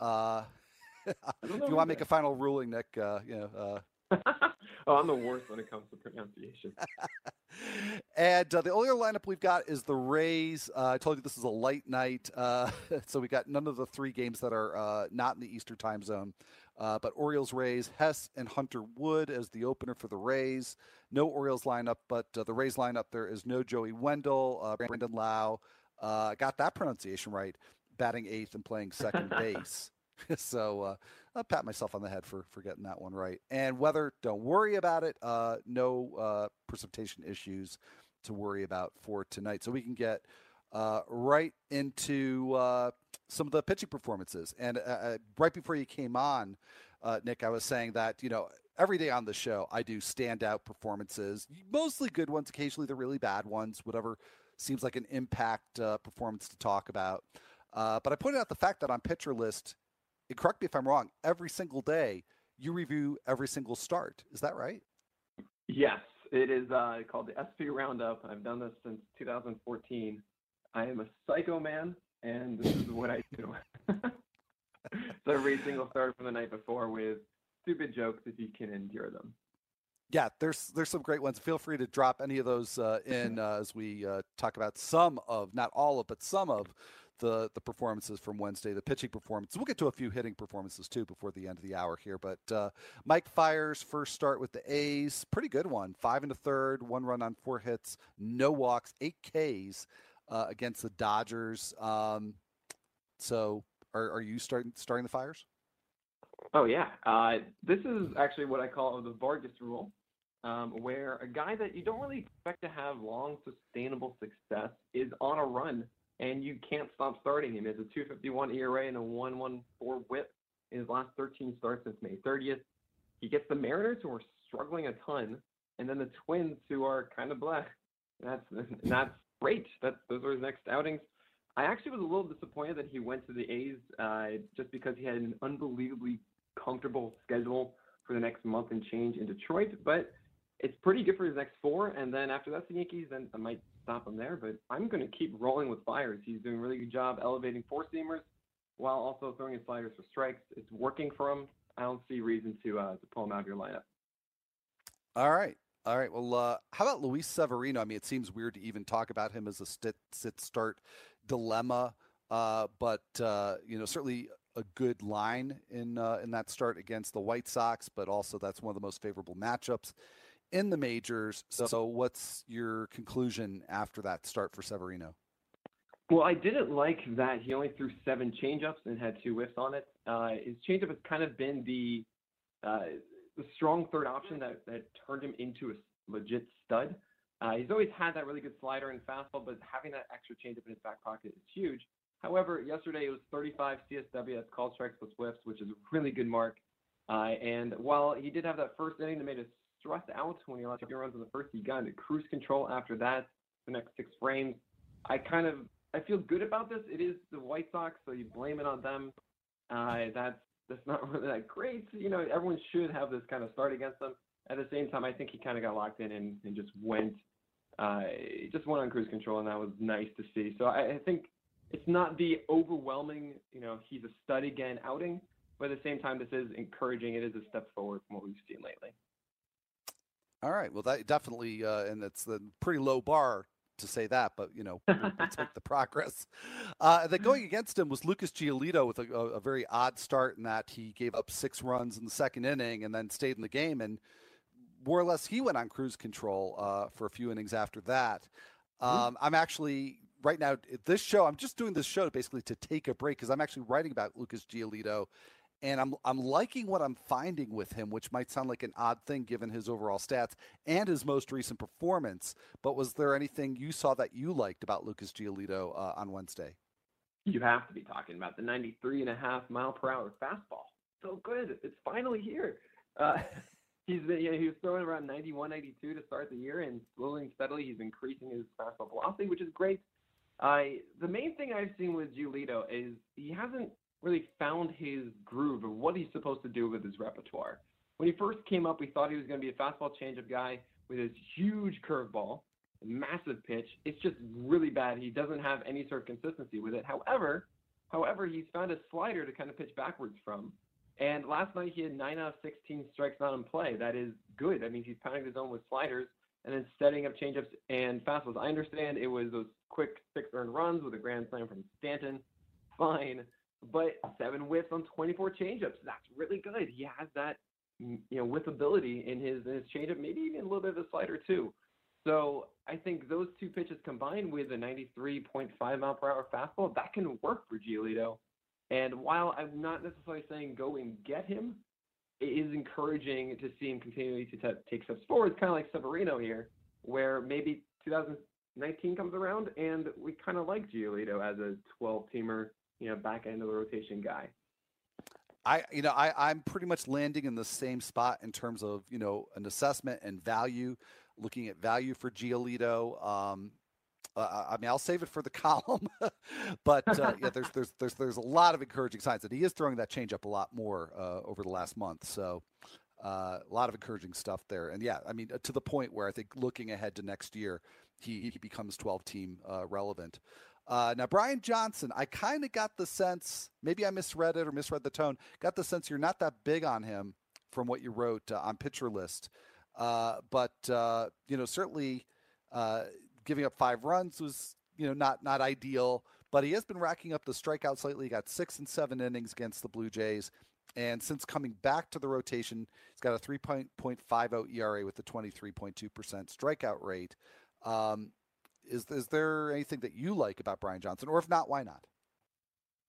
Uh, if you want to make a final ruling, Nick, uh, you know. Uh, oh, I'm the worst when it comes to pronunciation. and uh, the only other lineup we've got is the Rays. Uh, I told you this is a light night, uh, so we got none of the three games that are uh, not in the Eastern time zone. Uh, but Orioles, Rays, Hess, and Hunter Wood as the opener for the Rays. No Orioles lineup, but uh, the Rays lineup there is no Joey Wendle, Brandon Lowe. I got that pronunciation right, batting eighth and playing second base. so uh, I'll pat myself on the head for, for getting that one right. And weather, don't worry about it. Uh, no uh, precipitation issues to worry about for tonight. So we can get uh, right into uh, some of the pitching performances. And uh, right before you came on, Nick, I was saying that, you know, every day on the show, I do standout performances, mostly good ones, occasionally the really bad ones, whatever seems like an impact performance to talk about. but I pointed out the fact that on Pitcher List, and correct me if I'm wrong, every single day you review every single start. Is that right? Yes, it is uh, called the SP Roundup. I've done this since 2014. I am a psycho man, and this is what I do. so every single start from the night before with stupid jokes if you can endure them. Yeah, there's there's some great ones. Feel free to drop any of those uh, in uh, as we uh, talk about some of, not all of, but some of the the performances from Wednesday, the pitching performance. We'll get to a few hitting performances too before the end of the hour here. But uh, Mike Fiers first start with the A's, pretty good one. Five and a third, one run on four hits, no walks, eight Ks uh, against the Dodgers. Um, so, are, are you starting starting the Fiers? Oh yeah, uh, this is actually what I call the Vargas rule. Um, where a guy that you don't really expect to have long, sustainable success is on a run and you can't stop starting him. He has a 251 ERA and a 114 whip in his last 13 starts since May 30th. He gets the Mariners, who are struggling a ton, and then the Twins, who are kind of black. That's that's great. That's those are his next outings. I actually was a little disappointed that he went to the A's uh, just because he had an unbelievably comfortable schedule for the next month and change in Detroit. But it's pretty good for his next four, and then after that's the Yankees, then I might stop him there. But I'm going to keep rolling with Fiers. He's doing a really good job elevating four seamers while also throwing his sliders for strikes. It's working for him. I don't see reason to uh, to pull him out of your lineup. All right. All right. Well, uh, how about Luis Severino? I mean, it seems weird to even talk about him as a sit, sit start dilemma, uh, but uh, you know, certainly a good line in uh, in that start against the White Sox. But also, that's one of the most favorable matchups in the majors. So, so what's your conclusion after that start for Severino? Well, I didn't like that he only threw seven changeups and had two whiffs on it. Uh, his changeup has kind of been the uh, the strong third option that, that turned him into a legit stud. Uh, he's always had that really good slider and fastball, but having that extra changeup in his back pocket is huge. However, yesterday it was 35 CSW, that's called strikes plus whiffs, which is a really good mark. Uh, and while he did have that first inning that made us stressed out when he lost a few runs in the first, he got into cruise control after that. The next six frames, I kind of I feel good about this. It is the White Sox, so you blame it on them. Uh, that's that's not really that great. You know, everyone should have this kind of start against them. At the same time, I think he kind of got locked in and, and just went, uh, just went on cruise control, and that was nice to see. So I, I think it's not the overwhelming, you know, he's a stud again outing, but at the same time, this is encouraging. It is a step forward from what we've seen lately. All right. Well, that definitely, uh, and it's a pretty low bar to say that, but you know, we'll, we'll take the progress. Uh, then going against him was Lucas Giolito with a, a, very odd start in that he gave up six runs in the second inning and then stayed in the game, and more or less he went on cruise control uh, for a few innings after that. Mm-hmm. Um, I'm actually right now this show. I'm just doing this show basically to take a break because I'm actually writing about Lucas Giolito and I'm I'm liking what I'm finding with him, which might sound like an odd thing given his overall stats and his most recent performance. But was there anything you saw that you liked about Lucas Giolito uh, on Wednesday? You have to be talking about the 93 and a half mile per hour fastball. So good, it's finally here. Uh, he's been, you know, he was throwing around 91, 92 to start the year, and slowly and steadily he's increasing his fastball velocity, which is great. I the main thing I've seen with Giolito is he hasn't really found his groove of what he's supposed to do with his repertoire. When he first came up, we thought he was going to be a fastball changeup guy with his huge curveball, massive pitch. It's just really bad. He doesn't have any sort of consistency with it. However, however, he's found a slider to kind of pitch backwards from. And last night he had nine out of 16 strikes not in play. That is good. That means he's pounding his own with sliders and then setting up changeups and fastballs. I understand it was those quick six earned runs with a grand slam from Stanton. Fine but seven whiffs on 24 changeups. That's really good. He has that, mm, you know, whiffability in his in his changeup, maybe even a little bit of a slider too. So I think those two pitches combined with a 93.5 mile per hour fastball, that can work for Giolito. And while I'm not necessarily saying go and get him, it is encouraging to see him continuing to t- take steps forward. It's kind of like Severino here, where maybe 2019 comes around and we kind of like Giolito as a 12 teamer you know, back end of the rotation guy. I, you know, I, I'm pretty much landing in the same spot in terms of, you know, an assessment and value, looking at value for Giolito. Um, uh, I mean, I'll save it for the column, but uh, yeah, there's there's there's there's a lot of encouraging signs that he is throwing that changeup a lot more uh, over the last month. So uh, a lot of encouraging stuff there. And yeah, I mean, to the point where I think looking ahead to next year, he he becomes 12 team uh, relevant. Uh, now, Brian Johnson, I kind of got the sense, maybe I misread it or misread the tone, got the sense you're not that big on him from what you wrote on Pitcher List. But, you know, certainly uh, giving up five runs was, you know, not, not ideal. But he has been racking up the strikeouts lately. He got six and seven innings against the Blue Jays. And since coming back to the rotation, he's got a 3.50 ERA with a 23.2% strikeout rate. Um, is is there anything that you like about Brian Johnson, or if not, why not?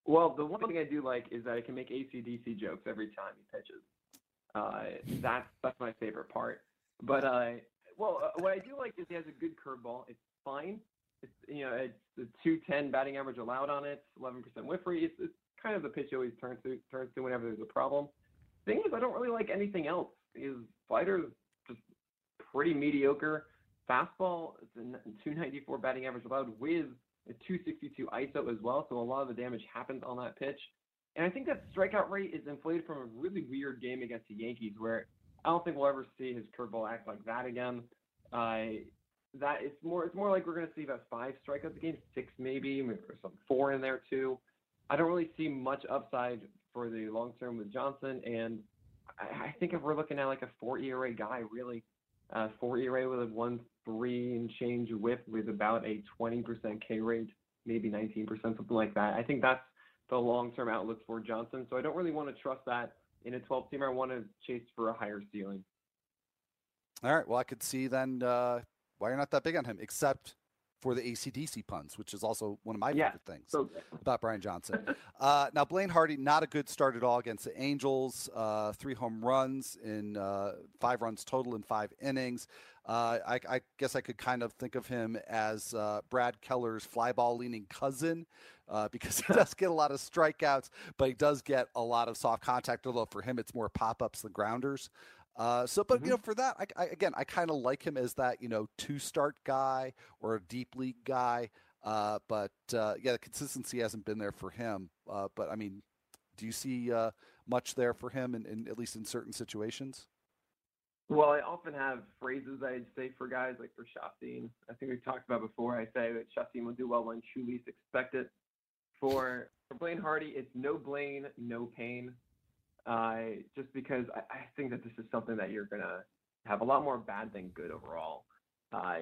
Well, the one thing I do like is that I can make ACDC jokes every time he pitches. Uh, that's that's my favorite part. But uh, well, uh, what I do like is he has a good curveball. It's fine. It's you know it's the 210 batting average allowed on it, 11% whiff rate. It's, it's kind of the pitch he always turns to turns to whenever there's a problem. Thing is, I don't really like anything else. His slider is just pretty mediocre. Fastball, it's a 294 batting average allowed with a 262 ISO as well, so a lot of the damage happens on that pitch. And I think that strikeout rate is inflated from a really weird game against the Yankees, where I don't think we'll ever see his curveball act like that again. Uh, that it's more it's more like we're going to see about five strikeouts a game, six maybe, maybe some four in there too. I don't really see much upside for the long term with Johnson, and I, I think if we're looking at like a four ERA guy, really, uh, four ERA with a one three and change whip with about a 20% K rate, maybe 19%, something like that. I think that's the long term outlook for Johnson. So I don't really want to trust that in a 12 teamer. I want to chase for a higher ceiling. All right. Well, I could see then uh, why you're not that big on him, except for the ACDC puns, which is also one of my yeah, favorite things so about Brian Johnson. uh, now, Blaine Hardy, not a good start at all against the Angels. Uh, three home runs in uh, five runs total in five innings. Uh, I, I, guess I could kind of think of him as uh, Brad Keller's flyball leaning cousin uh, because he does get a lot of strikeouts, but he does get a lot of soft contact, although for him it's more pop ups than grounders. Uh, so, but mm-hmm. you know, for that, I, I, again, I kind of like him as that you know two start guy or a deep league guy. Uh, but uh, yeah, the consistency hasn't been there for him. Uh, but I mean, do you see uh, much there for him, in, in, at least in certain situations? Well, I often have phrases I'd say for guys like for Chastain. I think we've talked about before. I say that Chastain will do well when you least expect it. For for Blaine Hardy, it's no Blaine, no pain uh, just because I, I, think that this is something that you're gonna have a lot more bad than good overall. Uh,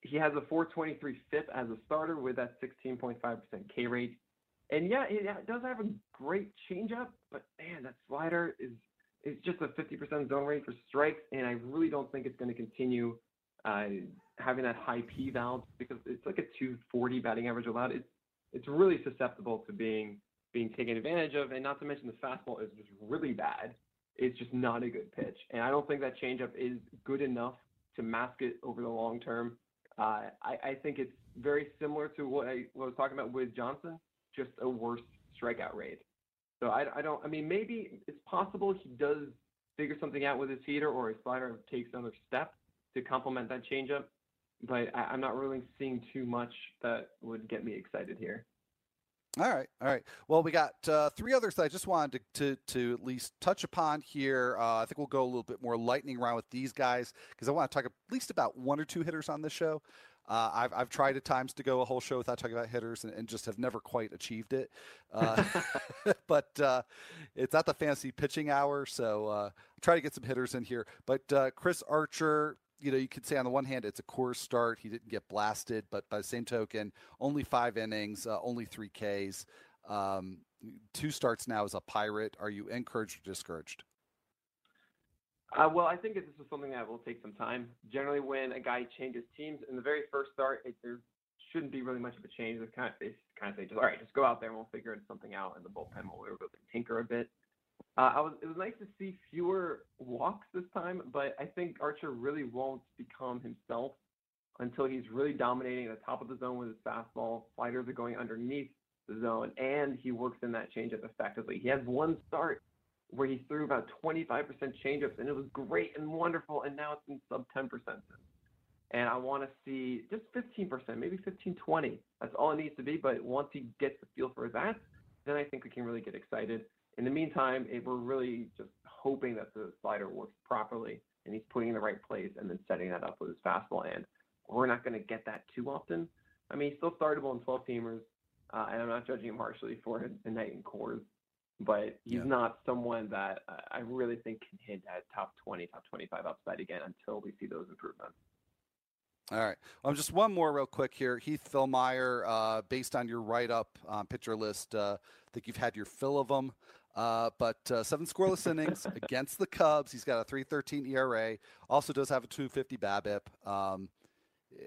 he has a 423 FIP as a starter with that 16.5% K rate, and yeah, it does have a great changeup, but man, that slider is is just a 50% zone rate for strikes, and I really don't think it's going to continue uh, having that high P valve because it's like a 240 batting average allowed. It's it's really susceptible to being being taken advantage of, and not to mention the fastball is just really bad. It's just not a good pitch, and I don't think that changeup is good enough to mask it over the long term. Uh, I, I, think it's very similar to what I, what I, was talking about with Johnson, just a worse strikeout rate. So I, I, don't. I mean, maybe it's possible he does figure something out with his heater or his slider takes another step to complement that changeup, but I, I'm not really seeing too much that would get me excited here. All right, all right. Well, we got uh, three others that I just wanted to, to, to at least touch upon here. Uh, I think we'll go a little bit more lightning round with these guys because I want to talk at least about one or two hitters on this show. Uh, I've, I've tried at times to go a whole show without talking about hitters and, and just have never quite achieved it. Uh, but uh, it's not the fantasy pitching hour, so uh, try to get some hitters in here. But uh, Chris Archer, you know, you could say on the one hand it's a core start. He didn't get blasted, but by the same token, only five innings, uh, only three Ks. Um, two starts now as a pirate. Are you encouraged or discouraged? Uh, well, I think this is something that will take some time. Generally, when a guy changes teams in the very first start, it, there shouldn't be really much of a change. It's kind of, it's kind of say, just all right, just go out there and we'll figure something out, and the bullpen will be able to tinker a bit. Uh, I was it was nice to see fewer walks this time, but I think Archer really won't become himself until he's really dominating the top of the zone with his fastball. Sliders are going underneath the zone, and he works in that changeup effectively. He has one start where he threw about 25% changeups, and it was great and wonderful, and now it's in sub 10% And I want to see just 15%, maybe 15, 20. That's all it needs to be. But once he gets the feel for that, then I think we can really get excited. In the meantime, it, we're really just hoping that the slider works properly and he's putting in the right place and then setting that up with his fastball. And we're not going to get that too often. I mean, he's still startable in 12 teamers, uh, and I'm not judging him harshly for a night in Coors, but he's yeah. not someone that I really think can hit at top 20, top 25 upside again until we see those improvements. All right. Well, just one more real quick here. Heath Fillmyer, uh, based on your write up on pitcher list, uh, I think you've had your fill of them. Uh, but uh, seven scoreless innings against the Cubs. He's got a 3.13 ERA. Also does have a 2.50 BABIP. Um,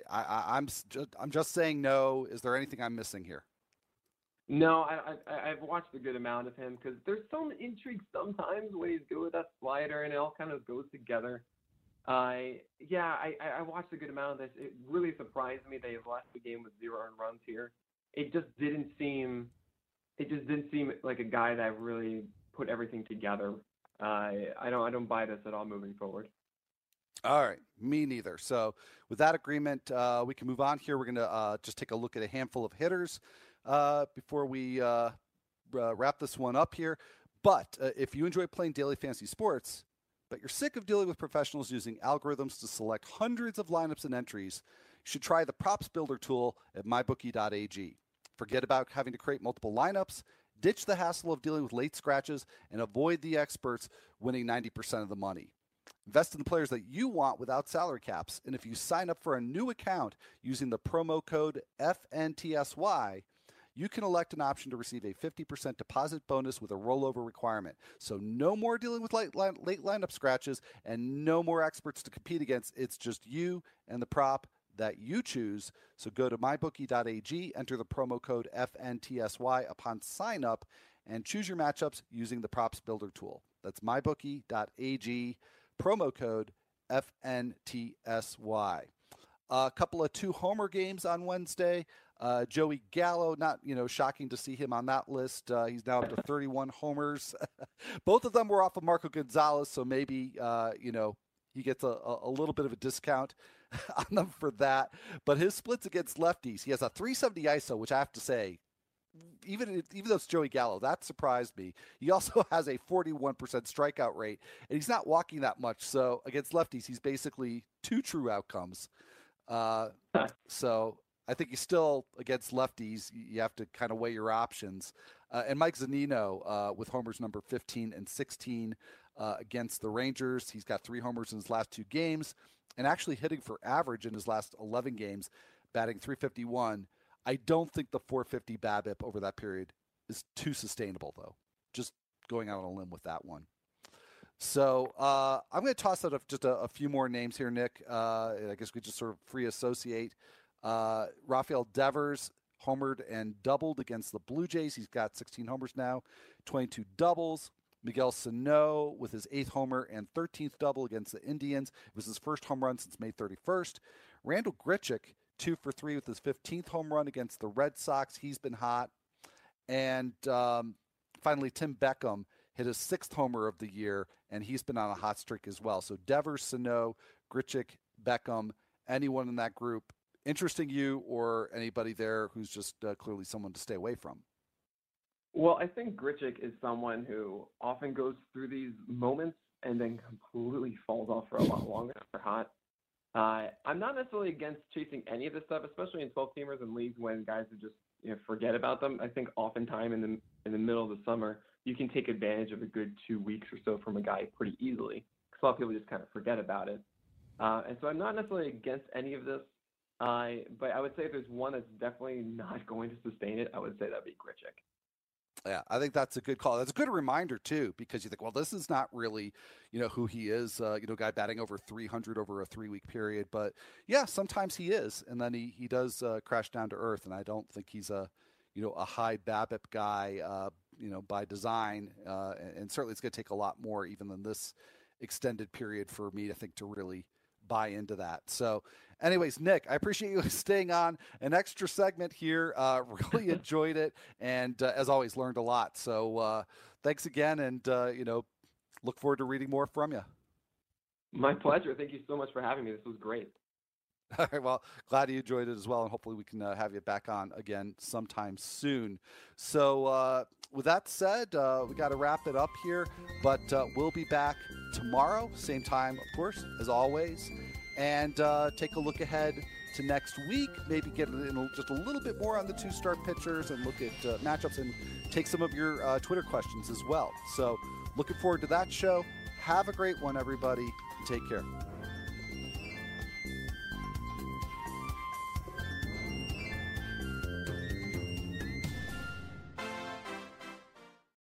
I, am just, I'm just saying no. Is there anything I'm missing here? No, I, I have watched a good amount of him because there's some intrigue sometimes when he's good with that slider and it all kind of goes together. Uh, yeah, I, I watched a good amount of this. It really surprised me that left the game with zero earned runs here. It just didn't seem it just didn't seem like a guy that really put everything together. Uh, I don't I don't buy this at all moving forward. All right, me neither. So, with that agreement, uh, we can move on here. We're going to uh, just take a look at a handful of hitters uh, before we uh, wrap this one up here. But uh, if you enjoy playing daily fantasy sports, but you're sick of dealing with professionals using algorithms to select hundreds of lineups and entries, you should try the props builder tool at mybookie.ag. Forget about having to create multiple lineups, ditch the hassle of dealing with late scratches, and avoid the experts winning 90% of the money. Invest in the players that you want without salary caps. And if you sign up for a new account using the promo code FNTSY, you can elect an option to receive a 50% deposit bonus with a rollover requirement. So no more dealing with late, late lineup scratches and no more experts to compete against. It's just you and the prop that you choose. So go to mybookie.ag, enter the promo code FNTSY upon sign up, and choose your matchups using the props builder tool. That's mybookie.ag, promo code FNTSY. A couple of two homer games on Wednesday. Uh, Joey Gallo, not you know shocking to see him on that list. Uh, he's now up to 31 homers. Both of them were off of Marco Gonzales, so maybe uh, you know he gets a, a little bit of a discount on them for that. But his splits against lefties, he has a 370 ISO, which I have to say, even even though it's Joey Gallo, that surprised me. He also has a 41% strikeout rate, and he's not walking that much. So against lefties, he's basically two true outcomes. Uh, so I think he's still against lefties. You have to kind of weigh your options. Uh, and Mike Zunino uh, with homers number 15 and 16 uh, against the Rangers. He's got three homers in his last two games and actually hitting for average in his last 11 games, batting 351. I don't think the 450 BABIP over that period is too sustainable, though. Just going out on a limb with that one. So uh, I'm going to toss out just a, a, few more names here, Nick. Uh, I guess we just sort of free associate. Uh, Rafael Devers homered and doubled against the Blue Jays. He's got 16 homers now, 22 doubles. Miguel Sano with his eighth homer and 13th double against the Indians. It was his first home run since May 31st. Randall Grichuk, two for three with his 15th home run against the Red Sox. He's been hot. And um, finally, Tim Beckham hit his sixth homer of the year, and he's been on a hot streak as well. So Devers, Sano, Grichuk, Beckham, anyone in that group interesting you or anybody there who's just uh, clearly someone to stay away from? Well, I think Grichuk is someone who often goes through these moments and then completely falls off for a lot longer hot. Uh, I'm not necessarily against chasing any of this stuff, especially in 12 teamers and leagues when guys would just you know, forget about them. I think oftentimes in the in the middle of the summer, you can take advantage of a good two weeks or so from a guy pretty easily because a lot of people just kind of forget about it. Uh, and so I'm not necessarily against any of this. Uh, but I would say if there's one that's definitely not going to sustain it, I would say that'd be Grichuk. Yeah, I think that's a good call. That's a good reminder too, because you think, well, this is not really, you know, who he is. Uh, you know, guy batting over 300 over a three-week period, but yeah, sometimes he is, and then he he does uh, crash down to earth. And I don't think he's a, you know, a high BABIP guy, uh, you know, by design. Uh, and, and certainly, it's going to take a lot more even than this extended period for me to think to really buy into that. So, anyways, Nick, I appreciate you staying on an extra segment here. Uh, really enjoyed it, and uh, as always, learned a lot. So, uh, thanks again, and uh, you know, look forward to reading more from you. My pleasure. Thank you so much for having me. This was great. All right. Well, glad you enjoyed it as well, and hopefully we can uh, have you back on again sometime soon. So, uh, with that said, uh, we got to wrap it up here, but uh, we'll be back tomorrow, same time, of course, as always, and uh, take a look ahead to next week. Maybe get in just a little bit more on the two star pitchers and look at uh, matchups and take some of your Twitter questions as well. So, looking forward to that show. Have a great one, everybody. Take care.